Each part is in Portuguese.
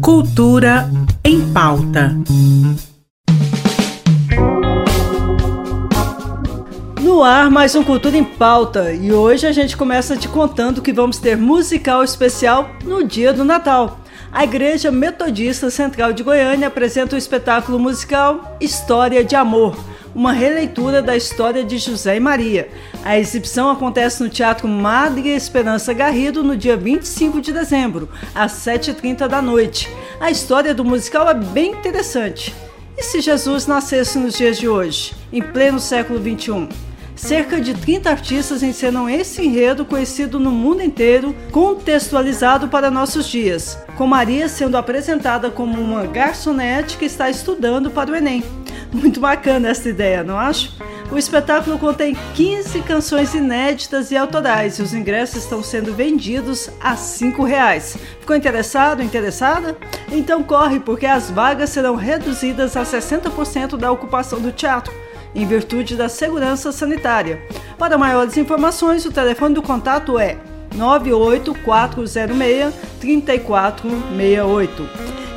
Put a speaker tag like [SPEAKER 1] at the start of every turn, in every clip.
[SPEAKER 1] Cultura em pauta.
[SPEAKER 2] No ar, mais um Cultura em Pauta. E hoje a gente começa te contando que vamos ter musical especial no dia do Natal. A Igreja Metodista Central de Goiânia apresenta o espetáculo musical História de Amor, uma releitura da história de José e Maria. A exibição acontece no Teatro Madre Esperança Garrido no dia 25 de dezembro, às 7h30 da noite. A história do musical é bem interessante. E se Jesus nascesse nos dias de hoje, em pleno século XXI? Cerca de 30 artistas encenam esse enredo conhecido no mundo inteiro, contextualizado para nossos dias, com Maria sendo apresentada como uma garçonete que está estudando para o Enem. Muito bacana essa ideia, não acho? O espetáculo contém 15 canções inéditas e autorais e os ingressos estão sendo vendidos a R$ reais. Ficou interessado, interessada? Então corre, porque as vagas serão reduzidas a 60% da ocupação do teatro em virtude da segurança sanitária. Para maiores informações, o telefone do contato é 98406 3468.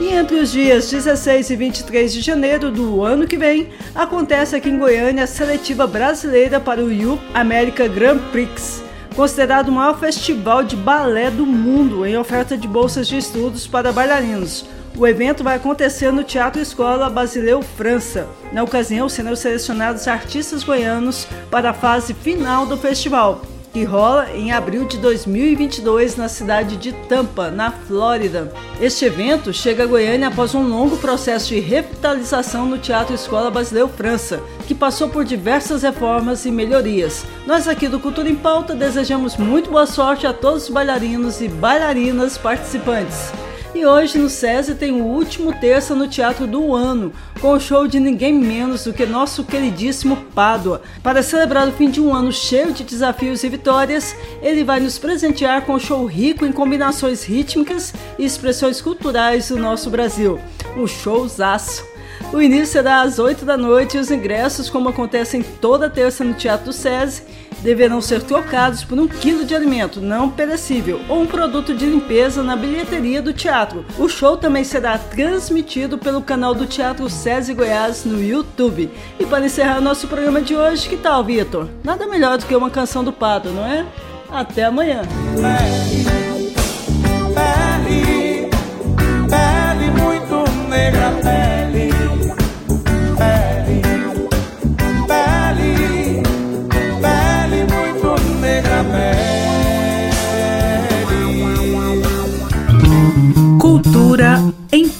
[SPEAKER 2] E entre os dias 16 e 23 de janeiro do ano que vem, acontece aqui em Goiânia a seletiva brasileira para o Youth America Grand Prix, considerado o maior festival de balé do mundo em oferta de bolsas de estudos para bailarinos. O evento vai acontecer no Teatro Escola Basileu França. Na ocasião, serão selecionados artistas goianos para a fase final do festival, que rola em abril de 2022 na cidade de Tampa, na Flórida. Este evento chega a Goiânia após um longo processo de revitalização no Teatro Escola Basileu França, que passou por diversas reformas e melhorias. Nós aqui do Cultura em Pauta desejamos muito boa sorte a todos os bailarinos e bailarinas participantes. E hoje no SESI tem o último terça no Teatro do Ano, com o show de ninguém menos do que nosso queridíssimo Pádua. Para celebrar o fim de um ano cheio de desafios e vitórias, ele vai nos presentear com um show rico em combinações rítmicas e expressões culturais do nosso Brasil. Um showzaço! O início será às 8 da noite e os ingressos, como acontecem toda terça no Teatro do SESI, deverão ser trocados por um quilo de alimento não perecível ou um produto de limpeza na bilheteria do teatro. O show também será transmitido pelo canal do Teatro SESI Goiás no YouTube. E para encerrar nosso programa de hoje, que tal, Vitor? Nada melhor do que uma canção do Pato, não é? Até amanhã. Pele,